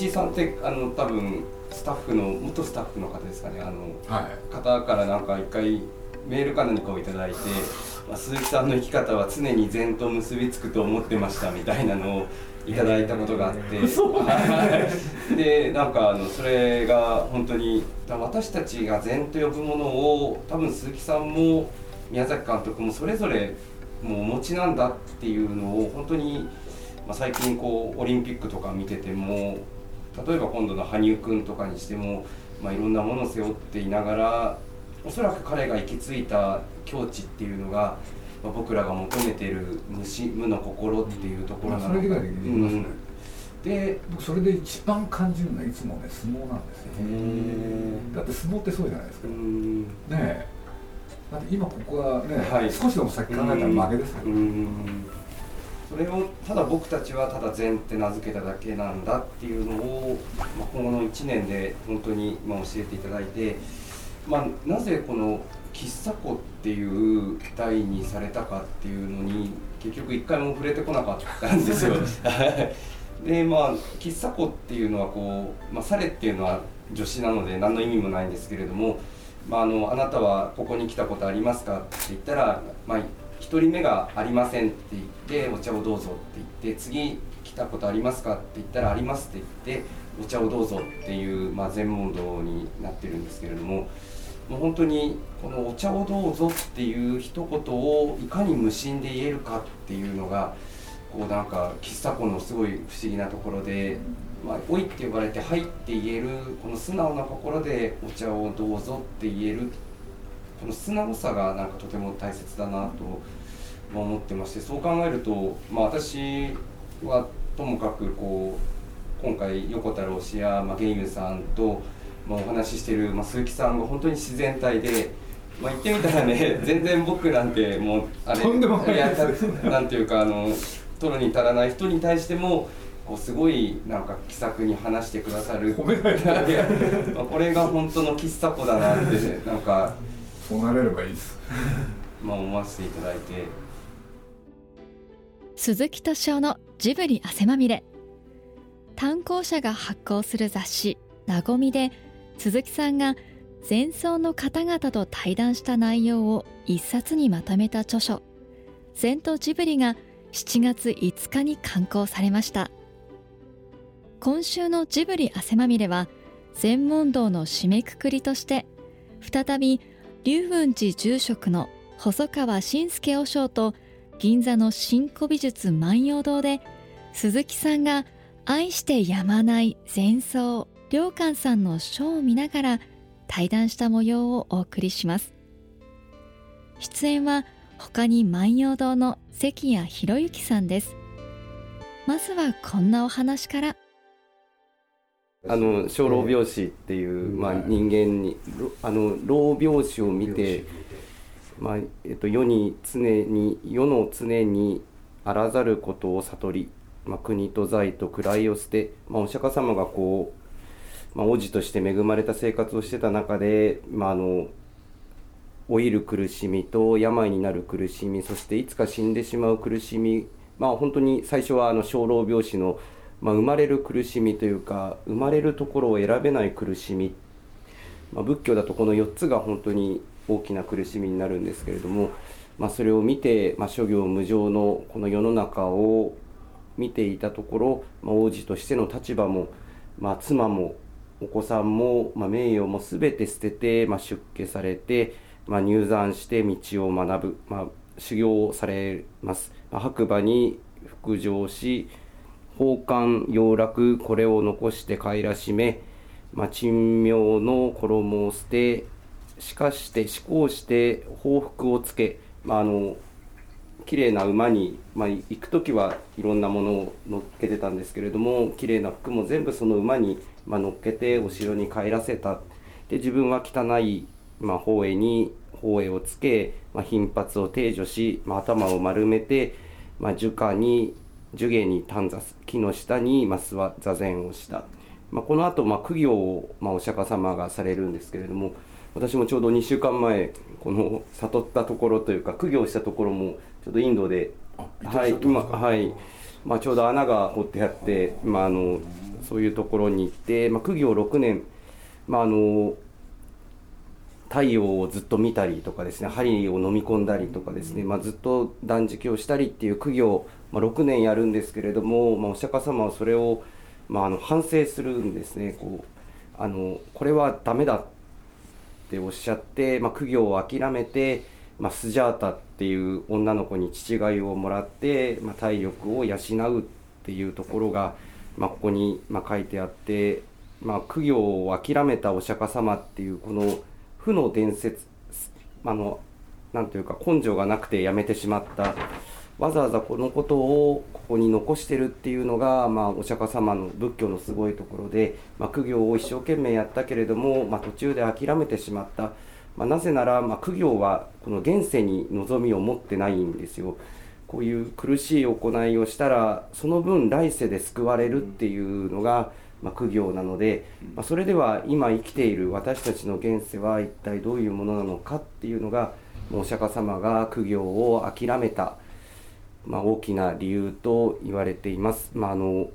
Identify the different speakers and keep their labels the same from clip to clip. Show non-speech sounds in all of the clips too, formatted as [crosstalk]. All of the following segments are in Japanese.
Speaker 1: 石井さんってあの多分スタッフの元スタッフの方ですかね。あの、
Speaker 2: はい、
Speaker 1: 方からなんか一回メールか何かを頂いて、まあ、鈴木さんの生き方は常に善と結びつくと思ってましたみたいなのをいただいたことがあって、[laughs] えー、でなんかあのそれが本当に私たちが善と呼ぶものを多分鈴木さんも宮崎監督もそれぞれもうお持ちなんだっていうのを本当に、まあ、最近こうオリンピックとか見てても例えば今度の羽生君とかにしても、まあ、いろんなものを背負っていながらおそらく彼が行き着いた境地っていうのが、まあ、僕らが求めてる無無の心っていうところなの
Speaker 2: か、うん、で僕それで一番感じるのはいつもね相撲なんですよ。だって相撲ってそうじゃないですか。ねえ。だって今ここはね、はい、少しでも先考えたら負けですよ
Speaker 1: それをただ僕たちはただ善って名付けただけなんだっていうのを、まあ、今後の1年で本当に今教えていただいて、まあ、なぜこの喫茶子っていう題にされたかっていうのに結局一回も触れてこなかったんですよ。[laughs] でまあ喫茶子っていうのはこう、まあ、されっていうのは助詞なので何の意味もないんですけれども、まあ、あのあなたはここに来たことありますかって言ったら、まあ、1人目が「ありません」って言って「お茶をどうぞ」って言って次来たことありますかって言ったら「あります」って言って「お茶をどうぞ」っていう、まあ、全問答になってるんですけれどももう本当にこの「お茶をどうぞ」っていう一言をいかに無心で言えるかっていうのがこうなんか喫茶店のすごい不思議なところで「まあ、おい」って呼ばれて「はい」って言えるこの素直な心で「お茶をどうぞ」って言えるこの素直さがなんかとても大切だなと思ってましてそう考えると、まあ、私はともかくこう今回横田郎氏や、まあ、源優さんと、まあ、お話ししてる、まあ、鈴木さんが本当に自然体で。まあ、言ってみたらね [laughs] 全然僕なんてもうあれなんていうかあの取るに足らない人に対してもこうすごいなんか気さくに話してくださる [laughs] これが本当の喫茶子だなって、ね、なんか
Speaker 2: そうなれればいいです。[laughs]
Speaker 1: まあ思わせていただいて。
Speaker 3: 鈴木敏夫のジブリ汗まみれ。炭鉱社が発行する雑誌「なごみ」で鈴木さんが前奏の方々と対談した内容を一冊にまとめた著書「禅とジブリ」が7月5日に刊行されました。今週のジブリ汗まみれは禅問答の締めくくりとして再び龍雲寺住職の細川信介和尚と銀座の新古美術万葉堂で鈴木さんが愛してやまない前奏良寛さんの書を見ながら対談した模様をお送りします。出演は他に万葉堂の関谷博之さんです。まずはこんなお話から。
Speaker 1: あの小老病死っていう、まあ、人間にあの老病死を見て、まあえっと、世に常に世の常にあらざることを悟り、まあ、国と財と位を捨て、まあ、お釈迦様がこう、まあ、王子として恵まれた生活をしてた中で、まあ、あの老いる苦しみと病になる苦しみそしていつか死んでしまう苦しみまあ本当に最初はあの小老病死のまあ、生まれる苦しみというか生まれるところを選べない苦しみ、まあ、仏教だとこの4つが本当に大きな苦しみになるんですけれども、まあ、それを見て、まあ、諸行無常のこの世の中を見ていたところ、まあ、王子としての立場も、まあ、妻もお子さんも、まあ、名誉も全て捨てて、まあ、出家されて、まあ、入山して道を学ぶ、まあ、修行をされます、まあ、白馬に復上し宝冠洋楽これを残して帰らしめ、まあ、珍妙の衣を捨てしかして思考して報復をつけ、まあ、あの綺麗な馬に、まあ、行く時はいろんなものを乗っけてたんですけれども綺麗な服も全部その馬に、まあ、乗っけてお城に帰らせた。で自分は汚い、まあ、方栄に方栄をつけ、まあ、貧髪を提除し、まあ、頭を丸めて、まあ、樹下に樹下に短座木の下に、まあ、座禅をした、まあ、この後、まあ苦行を、まあ、お釈迦様がされるんですけれども私もちょうど2週間前この悟ったところというか苦行したところもちょっとインドではい今はい。まあ、ちょうど穴が掘ってあって、まあ、あのそういうところに行って、まあ、苦行6年、まあ、あの太陽をずっと見たりとかですね針を飲み込んだりとかですね、まあ、ずっと断食をしたりっていう苦行、まあ、6年やるんですけれども、まあ、お釈迦様はそれを、まあ、あの反省するんですね。こうあのこれはダメだっておっしゃって、まあ、苦行を諦めて、まあ、スジャータっていう女の子に父がゆをもらって、まあ、体力を養うっていうところが、まあ、ここに、まあ、書いてあって、まあ、苦行を諦めたお釈迦様っていうこの負の伝説あのなんというか根性がなくてやめてしまったわざわざこのことをここに残してるっていうのが、まあ、お釈迦様の仏教のすごいところで、まあ、苦行を一生懸命やったけれども、まあ、途中で諦めてしまった、まあ、なぜなら、まあ、苦行はこの現世に望みを持ってないんですよ。こういう苦しい行いをしたらその分来世で救われるっていうのが、まあ、苦行なので、まあ、それでは今生きている私たちの現世は一体どういうものなのかっていうのがお釈迦様が苦行を諦めた、まあ、大きな理由と言われています。まあ、あの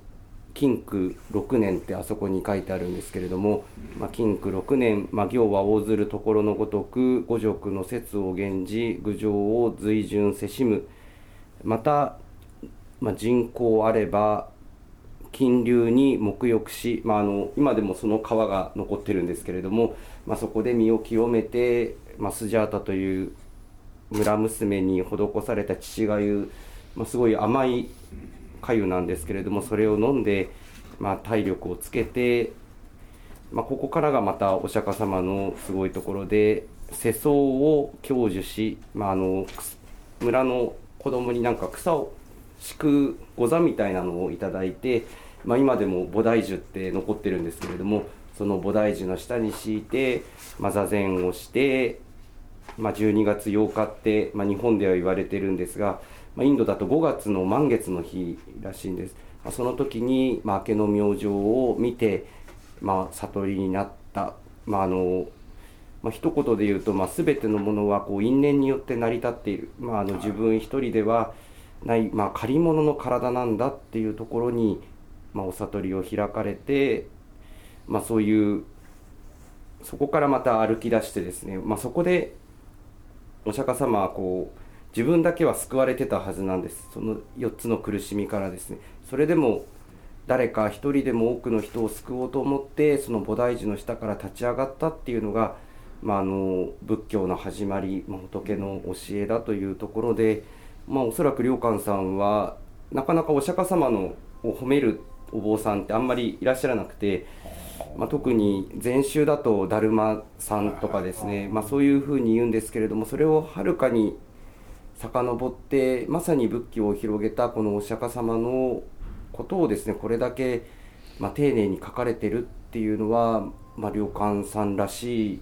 Speaker 1: 禁句6年ってあそこに書いてあるんですけれども、まあ、禁句6年、まあ、行は応ずるところのごとく五辱の説を減じ愚情を随順せしむまた、まあ、人口あれば金流に沐浴し、まあ、あの今でもその川が残ってるんですけれども、まあ、そこで身を清めて、まあ、スジャータという村娘に施された父がゆ、まあ、すごい甘い粥なんですけれどもそれを飲んで、まあ、体力をつけて、まあ、ここからがまたお釈迦様のすごいところで世相を享受し、まあ、あの村の子供になんか草を敷く御座みたいなのをいただいて、まあ、今でも菩提樹って残ってるんですけれどもその菩提樹の下に敷いて、まあ、座禅をして、まあ、12月8日って、まあ、日本では言われてるんですが、まあ、インドだと5月の満月の日らしいんです、まあ、その時に、まあ、明けの明星を見て、まあ、悟りになった、まああのまあ一言で言うと、まあ、全てのものはこう因縁によって成り立っている、まあ、あの自分一人ではない、まあ、借り物の体なんだっていうところに、まあ、お悟りを開かれて、まあ、そういうそこからまた歩き出してですね、まあ、そこでお釈迦様はこう自分だけは救われてたはずなんです。その4つの苦しみからですね。それでも誰か一人でも多くの人を救おうと思ってその菩提樹の下から立ち上がったっていうのが、まあ、あの仏教の始まり、仏の教えだというところで、まあ、おそらく良寛さんはなかなかお釈迦様のを褒めるお坊さんってあんまりいらっしゃらなくて、まあ、特に禅宗だと達磨さんとかですね、まあ、そういうふうに言うんですけれどもそれをはるかに遡ってまさに仏教を広げたこのお釈迦様のことをですねこれだけ、まあ、丁寧に書かれてるっていうのは、まあ、良寛さんらしい、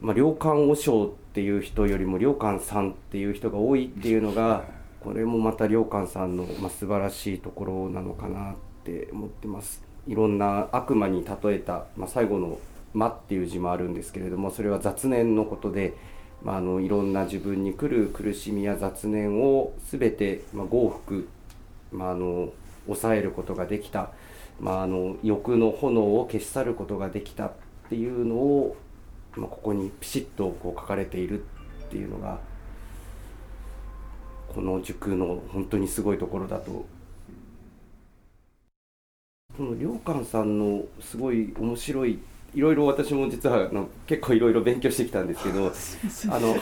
Speaker 1: まあ、良寛和尚っていう人よりも良寛さんっていう人が多いっていうのがこれもまた良寛さんの、まあ、素晴らしいところなのかなって思ってます。いろんな悪魔に例えた、まあ、最後の「魔」っていう字もあるんですけれどもそれは雑念のことで、まあ、あのいろんな自分に来る苦しみや雑念を全て、まあ、合服、まあ、あの抑えることができた、まあ、あの欲の炎を消し去ることができたっていうのを、まあ、ここにピシッとこう書かれているっていうのがこの塾の本当にすごいところだと。この良寛さんのすごい面白いいろいろ私も実はあの結構いろいろ勉強してきたんですけど [laughs] あの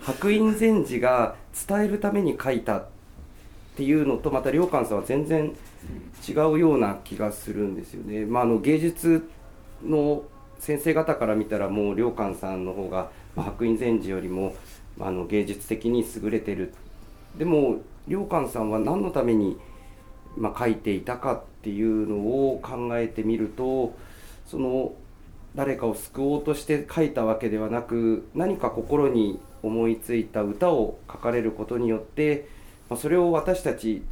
Speaker 1: 白隠禅師が伝えるために書いたっていうのとまた良寛さんは全然違うような気がするんですよね。まあ、あの芸術の先生方から見たらもう良寛さんの方が、まあ、白隠禅師よりも、まあ、あの芸術的に優れてるでも良寛さんは何のために、まあ、書いていたかっていうのを考えてみるとその誰かを救おうとして書いたわけではなく何か心に思いついた歌を書かれることによって、まあ、それを私たち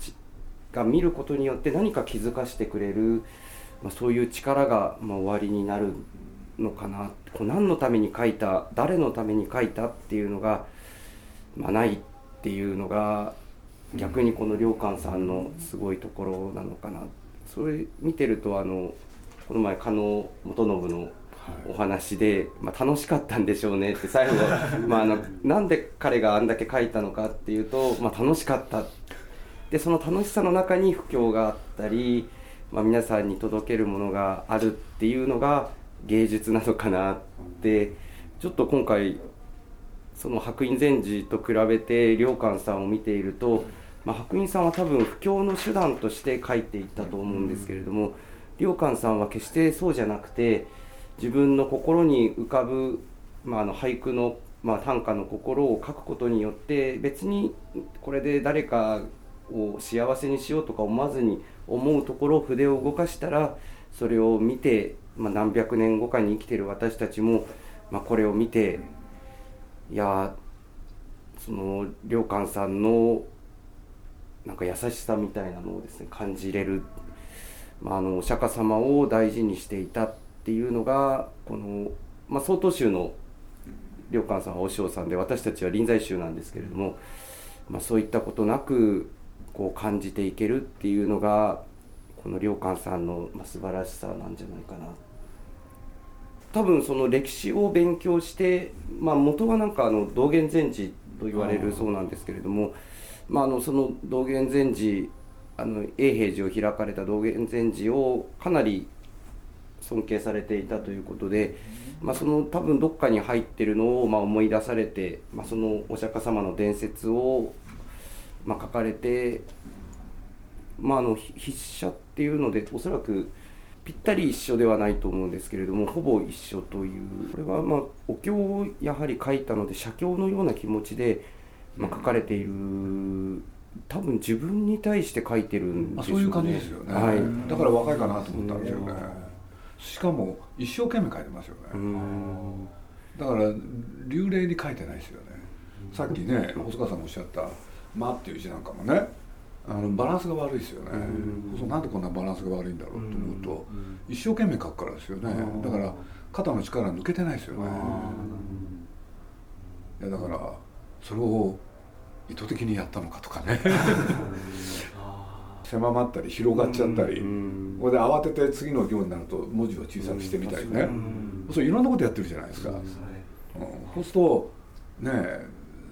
Speaker 1: が見ることによって何か気づかしてくれる、まあ、そういう力がまあ終わりになるのかな。こう何のために書いた誰のために書いたっていうのが、まあ、ないっていうのが逆にこの良寛さんのすごいところなのかな。それ見てるとあのこの前加納元信のお話で、まあ、楽しかったんでしょうねって最後 [laughs] まああのなんで彼があんだけ書いたのかっていうと、まあ、楽しかった。でその楽しさの中に不況があったり、まあ、皆さんに届けるものがあるっていうのが芸術なのかなってちょっと今回その白隠禅師と比べて良寛さんを見ていると、まあ、白隠さんは多分布教の手段として書いていったと思うんですけれども良寛さんは決してそうじゃなくて自分の心に浮かぶ、まあ、あの俳句の、まあ、短歌の心を書くことによって別にこれで誰かを幸せにしようとか思わずに思うところ筆を動かしたらそれを見て、まあ、何百年後かに生きてる私たちも、まあ、これを見ていやその良寛さんのなんか優しさみたいなのをですね感じれる、まあ、あのお釈迦様を大事にしていたっていうのがこの、まあ、曹洞宗の良寛さんは和尚さんで私たちは臨済宗なんですけれども、まあ、そういったことなくこう感じていけるっていうのがこの良寛さんの素晴らしさなんじゃないかな。多分その歴史を勉強して、まあ、元はなんかあの道元禅師と言われるそうなんですけれどもまあ、あのその道元禅師あの永平寺を開かれた道元禅師をかなり尊敬されていたということで、まあ、その多分どっかに入ってるのをま思い出されて、まあ、そのお釈迦様の伝説をま書かれて、まあ、あの筆者っていうのでおそらくぴったり一緒ではないと思うんですけれどもほぼ一緒という。これはまお経をやはり書いたので写経のような気持ちで、ま、書かれている多分自分に対して書いてるん
Speaker 2: ですよね。そういう感じですよね、はい、だから若いかなと思ったんですよね。しかも一生懸命書いてますよね。だから流麗に書いてないですよね。さっきね細川さんもおっしゃった「間」っていう字なんかもね。あのバランスが悪いですよね、うなんでこんなバランスが悪いんだろうと思うと、一生懸命書くからですよね。だから肩の力抜けてないですよね。いやだからそれを意図的にやったのかとかね。[laughs] 狭まったり広がっちゃったり、これで慌てて次の行になると文字を小さくしてみたりね、そういろんなことやってるじゃないですか、そうす。るとね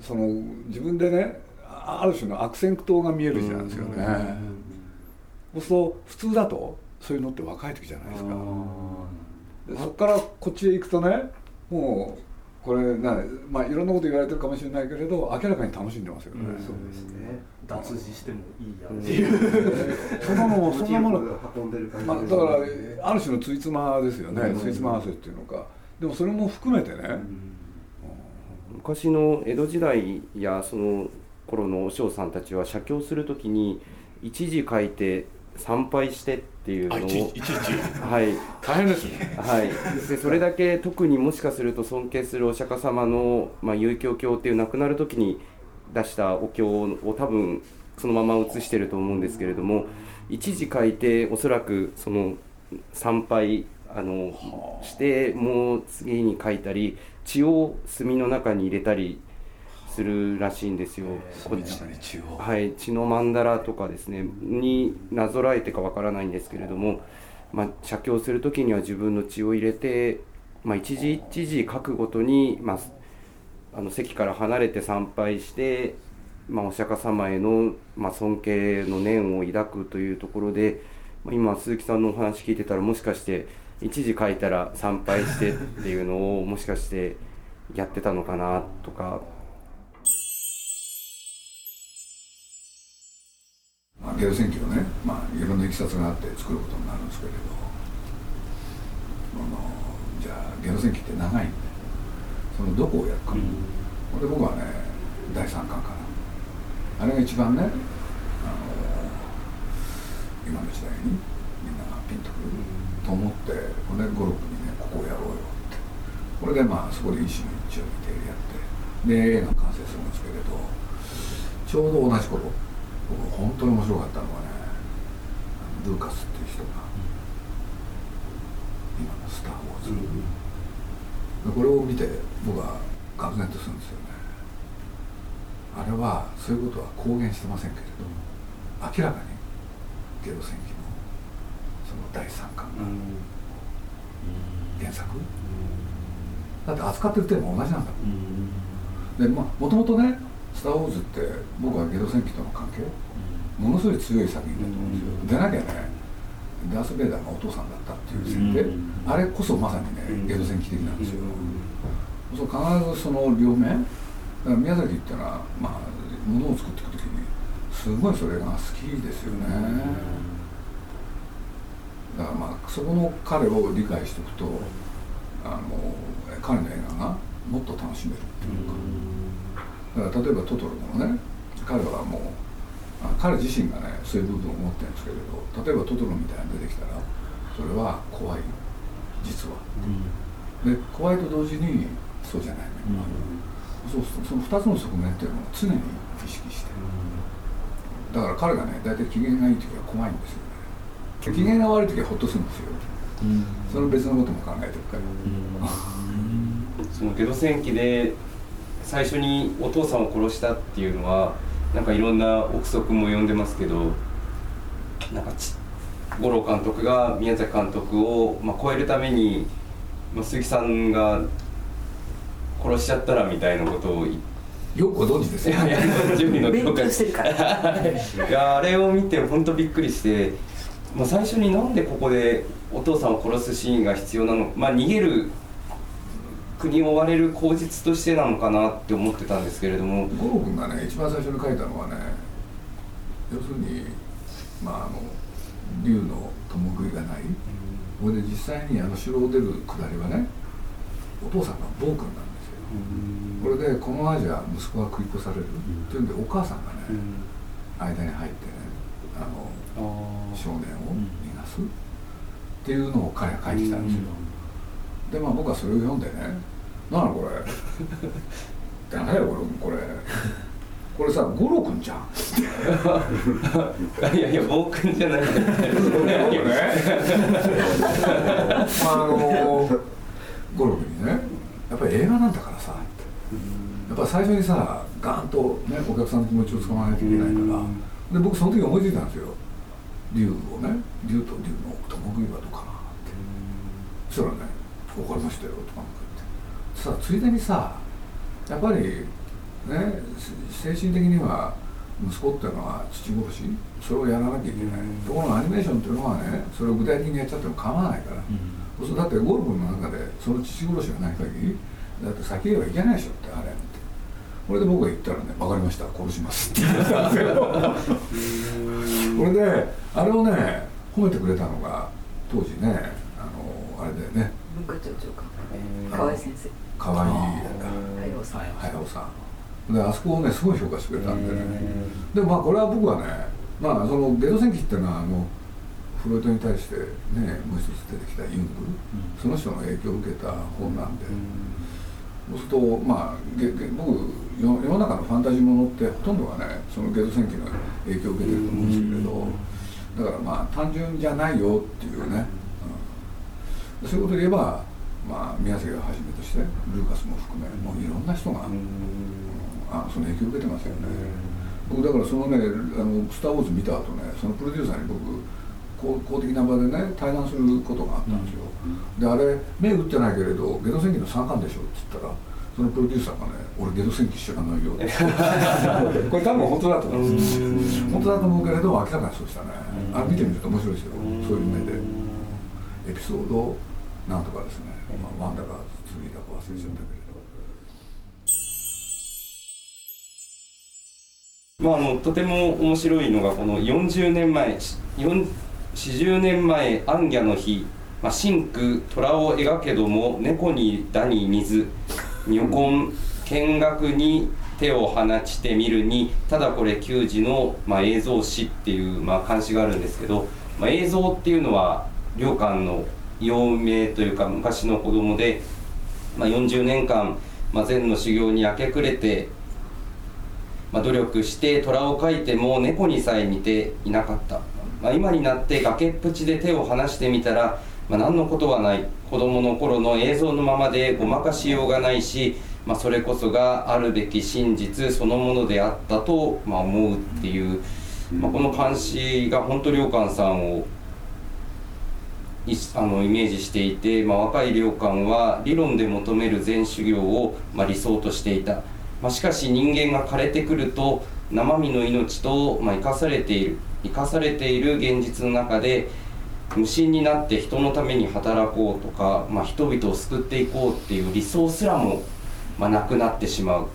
Speaker 2: その自分でねある種の悪戦苦闘が見えるじゃないですかね、そうすると普通だとそういうのって若い時じゃないですか。でそこからこっちへ行くとねもうこれなまあいろんなこと言われてるかもしれないけれど明らかに楽しんでますよね、
Speaker 4: そうですね。脱字してもいいやっていう、
Speaker 2: そん。なの [laughs] そんなもの運んでる感じ、まあ、だからある種のついつまですよね、ついつま合わせっていうのか。でもそれも含めてね、
Speaker 1: 昔の江戸時代やその頃の和尚さんたちは写経する時に一字書いて参拝してっていうのをはい。
Speaker 2: 大変ですね。
Speaker 1: はい。でそれだけ特にもしかすると尊敬するお釈迦様の、まあ、結教経っていう亡くなる時に出したお経を多分そのまま写してると思うんですけれども一字書いておそらくその参拝あのしてもう次に書いたり血を墨の中に入れたりするらしいんですよ。はい、血の曼荼羅とかですねになぞらえてかわからないんですけれども、まあ、写経する時には自分の血を入れて、まあ、一時一時書くごとに、まあ、あの席から離れて参拝して、まあ、お釈迦様への、まあ、尊敬の念を抱くというところで、まあ、今鈴木さんのお話聞いてたらもしかして一時書いたら参拝してっていうのをもしかしてやってたのかなとか
Speaker 2: ゲド戦記をね、まあ、いろんないきさつがあって作ることになるんですけれど。あのじゃあゲド戦記って長いんでそのどこをやるか、うん、で僕はね第3巻かなあれが一番ねあの今の時代にみんながピンとくる。と思ってこれで五六にねここをやろうよって。これでまあそこで一種の一応見てやって。で映画完成するんですけれどちょうど同じ頃僕本当に面白かったのはねルーカスっていう人が、今の「スター・ウォーズ」うん、これを見て僕は愕然とするんですよね。あれはそういうことは公言してませんけれど明らかにゲド戦記のその第三巻が原作。だって扱ってるテーマ同じなんだもん。でまあもともとね「スター・ウォーズ」って僕はゲド戦記との関係？ものすごい強い作品だと思うんですよ。でなきゃねダース・ベイダーがお父さんだったっていう設定。あれこそまさにねゲド戦記的なんですよ。そう必ずその両面だから宮崎っていうのはまあものを作っていく時にすごいそれが好きですよね。だからまあそこの彼を理解しておくとあの彼の映画がもっと楽しめるっていうかだから例えばトトロでもね彼はもう彼自身がねそういう部分を持ってるんですけれど例えばトトロみたいなの出てきたらそれは怖い実は、で怖いと同時にそうじゃない面もある、そうその2つの側面っていうのを常に意識して。だから彼がね大体機嫌がいい時は怖いんですよね。機嫌が悪い時はホッとするんですよ、その別のことも考えてるから、
Speaker 1: そのゲド戦記で最初にお父さんを殺したっていうのはなんかいろんな憶測も読んでますけどなんか五郎監督が宮崎監督を、まあ、超えるために、まあ、鈴木さんが殺しちゃったらみたいなことを
Speaker 2: よくご存知ですよ、
Speaker 5: ね、準備の勉強してるから。[laughs] い
Speaker 1: やあれを見て本当びっくりして、まあ、最初になんでここでお父さんを殺すシーンが必要なのか、まあ、逃げる国を追われる口実としてなのかなって思ってたんですけれども。
Speaker 2: 五郎君がね一番最初に書いたのはね要するにまああの竜の共食いがない、これで実際にあの城を出るくだりはねお父さんが暴君なんですよ、これでこのままじゃ息子が食い越される、っていうんでお母さんがね、間に入ってねあの少年を逃がす。っていうのを彼が書いてきたんですよ、でまあ僕はそれを読んでね「なあこれ。誰だよこれこれ。これさ五郎君じゃん」[laughs]
Speaker 1: いやいや暴君じゃないね
Speaker 2: あの五郎君にねやっぱり映画なんだからさ。やっぱ最初にさガーンとねお客さんの気持ちをつかまないといけないから。で僕その時思いついたんですよ。竜をね。竜と竜の共食いはどうかなって。そしたらね「分かりましたよ」とか言ってさついでにさやっぱりね精神的には息子っていうのは父殺しそれをやらなきゃいけない、ところがアニメーションっていうのはねそれを具体的にやっちゃっても構わないから、うん、だってゴルフの中でその父殺しがない限りだって先へはいけないでしょってあれって。これで僕が言ったらね「分かりました殺します」って言ったんですよ。これであれをね褒めてくれたのが当時ねあのあれでね。
Speaker 5: 文化庁長官河合先生
Speaker 2: 河合
Speaker 5: 早尾さん。
Speaker 2: であそこをねすごい評価してくれたんでね。でもまあこれは僕はねまあそのゲド戦記っていうのはあのフロイトに対してねもう一つ出てきたユング、その人の影響を受けた本なんで、そうするとまあげげ僕世の中のファンタジーものってほとんどがねそのゲド戦記の影響を受けてると思うんですけれど、だからまあ単純じゃないよっていうね、うん、そういうことで言えば、まあ、宮崎をはじめとしてルーカスも含めもういろんな人が、うん、あその影響を受けてますよね、僕だからそのね「あのスター・ウォーズ」見た後ねそのプロデューサーに僕公公的な場でね対談することがあったんですよ、であれ目打ってないけれど「ゲド戦記の三冠でしょ」って言ったらそのプロデューサーがね「俺ゲド戦記知らないよ」[laughs] これ多分本当だと思うん。です本当だと思うけれど明らかにそうしたね。あ見てみると面白いですよ。そういう目で。エピソードなんとかですね、まあ、ワンダかツーだか忘れちゃったけれ
Speaker 1: ど。まあ、あのとても面白いのがこの40年前40年前「アンギャの日」まあ、真空虎を描けども猫にダに水。女根見学に手を放ちてみるに。ただこれ球児の、まあ、映像史っていう、まあ、監視があるんですけど、まあ、映像っていうのは良寛の幼名というか昔の子供で、まあ、40年間、まあ、禅の修行に明け暮れて、まあ、努力して虎を描いても猫にさえ似ていなかった、まあ、今になって崖っぷちで手を離してみたら、まあ、何のことはない。子供の頃の映像のままでごまかしようがないしまあ、それこそがあるべき真実そのものであったと、まあ、思うっていう、まあ、この監視が本当良寛さんをあのイメージしていて、まあ、若い良寛は理論で求める全修行を、まあ、理想としていた、まあ、しかし人間が枯れてくると生身の命と、まあ、生かされている。生かされている現実の中で無心になって人のために働こうとか、まあ、人々を救っていこうっていう理想すらも、まあ、なくなってしまう、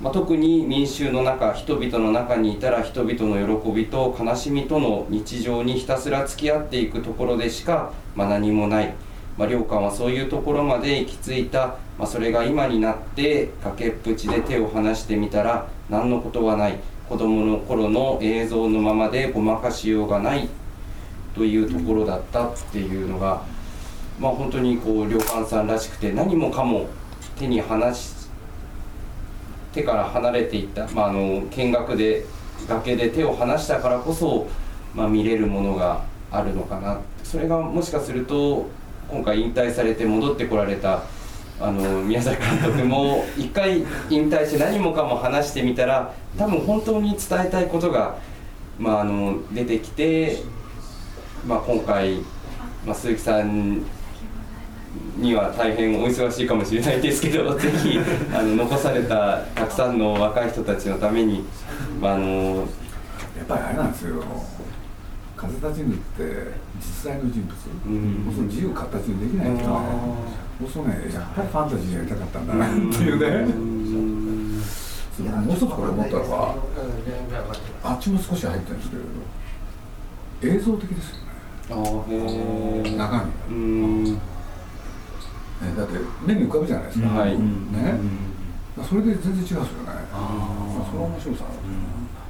Speaker 1: まあ、特に民衆の中人々の中にいたら人々の喜びと悲しみとの日常にひたすら付き合っていくところでしか、まあ、何もない、まあ、良寛はそういうところまで行き着いた、まあ、それが今になって崖っぷちで手を離してみたら何のことはない。子供の頃の映像のままでごまかしようがない。というところだったっていうのが、まあ、本当にこう旅館さんらしくて何もかも手に離し手から離れていった、まあ、あの見学で崖で手を離したからこそ、まあ、見れるものがあるのかな。それがもしかすると今回引退されて戻ってこられたあの宮崎監督も一回引退して何もかも話してみたら多分本当に伝えたいことが、まあ、あの出てきてまあ、今回、まあ、鈴木さんには大変お忙しいかもしれないですけど [laughs] ぜひあの残されたたくさんの若い人たちのために、まあ、あの
Speaker 2: やっぱりあれなんですよ。風立ちぬって実在の人物、うん、その自由形にできない人はねもうそうねやっぱりファンタジーやりたかったんだなっていうね、もう一つこれ思ったのはあっちも少し入ってるんですけれど映像的ですよあへ中身うんね、だって目に浮かぶじゃないですか、はい、ね、うん、それで全然違うんですよね。あそれは面白さ。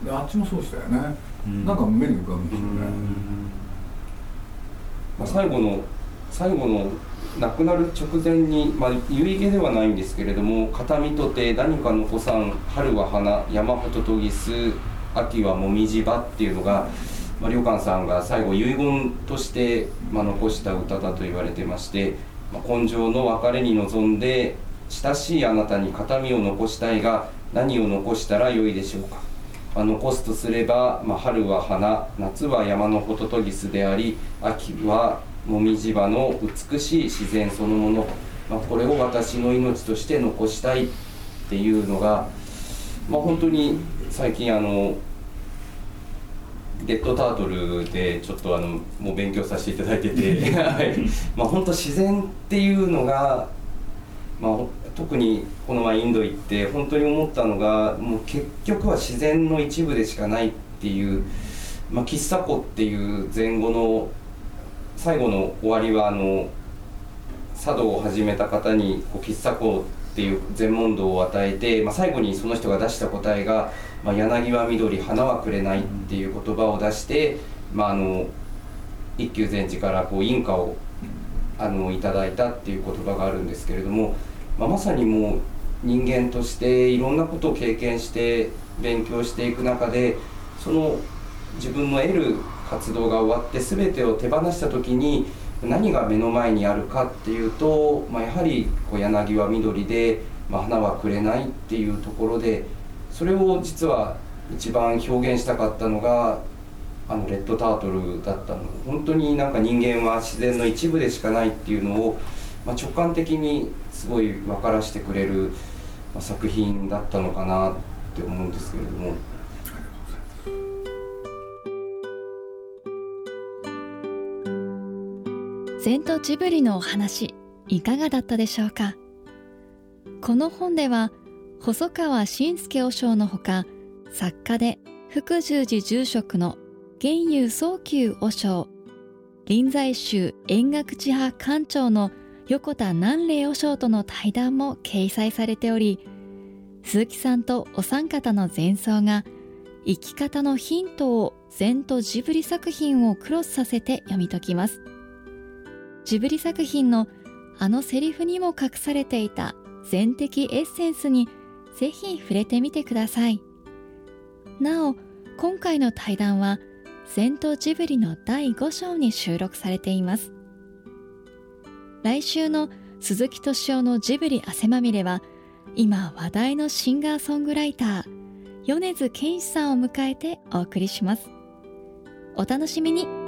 Speaker 2: うん、であっちもそうしたよね、うん、なんか目に浮かぶんですよね、
Speaker 1: まあ、最後の最後の亡くなる直前に、まあ、遺言ではないんですけれども「片見とて何か残さん春は花山ほととぎす秋はもみじ葉」っていうのがまあ、さんが最後遺言として、まあ、残した歌だと言われてまして、まあ、根性の別れに臨んで親しいあなたに形見を残したいが何を残したらよいでしょうか、まあ、残すとすれば、まあ、春は花夏は山のホトトギスであり秋はもみじ葉の美しい自然そのもの、まあ、これを私の命として残したいっていうのが、まあ、本当に最近あのレッドタートルでちょっとあのもう勉強させていただいてて、はい。まあ、本当自然っていうのが、まあ、特にこの前インド行って本当に思ったのがもう結局は自然の一部でしかないっていう、まあ、喫茶湖っていう前後の最後の終わりはあの茶道を始めた方にこう喫茶湖ってていう全問答を与えて、まあ、最後にその人が出した答えがまあ、柳は緑花はくれないっていう言葉を出して、まあ、あの一休禅師からこう印花をあのいただいたっていう言葉があるんですけれども、まあ、まさにもう人間としていろんなことを経験して勉強していく中でその自分の得る活動が終わって全てを手放した時に何が目の前にあるかっていうと、まあ、やはりこう柳は緑で、まあ、花はくれないっていうところで。それを実は一番表現したかったのがあのレッドタートルだったの本当になんか人間は自然の一部でしかないっていうのを、まあ、直感的にすごい分からせてくれる、作品だったのかなって思うんですけれども。
Speaker 3: 禅とジブリのお話いかがだったでしょうか？この本では細川信介和尚のほか作家で福十寺住職の玄遊宗久和尚臨済宗円覚地派館長の横田南霊和尚との対談も掲載されており鈴木さんとお三方の前奏が生き方のヒントを禅とジブリ作品をクロスさせて読み解きます。ジブリ作品のあのセリフにも隠されていた禅的エッセンスにぜひ触れてみてください。なお、今回の対談は、戦闘ジブリの第5章に収録されています。来週の鈴木敏夫のジブリ汗まみれは今話題のシンガーソングライター米津玄師さんを迎えてお送りしますお楽しみに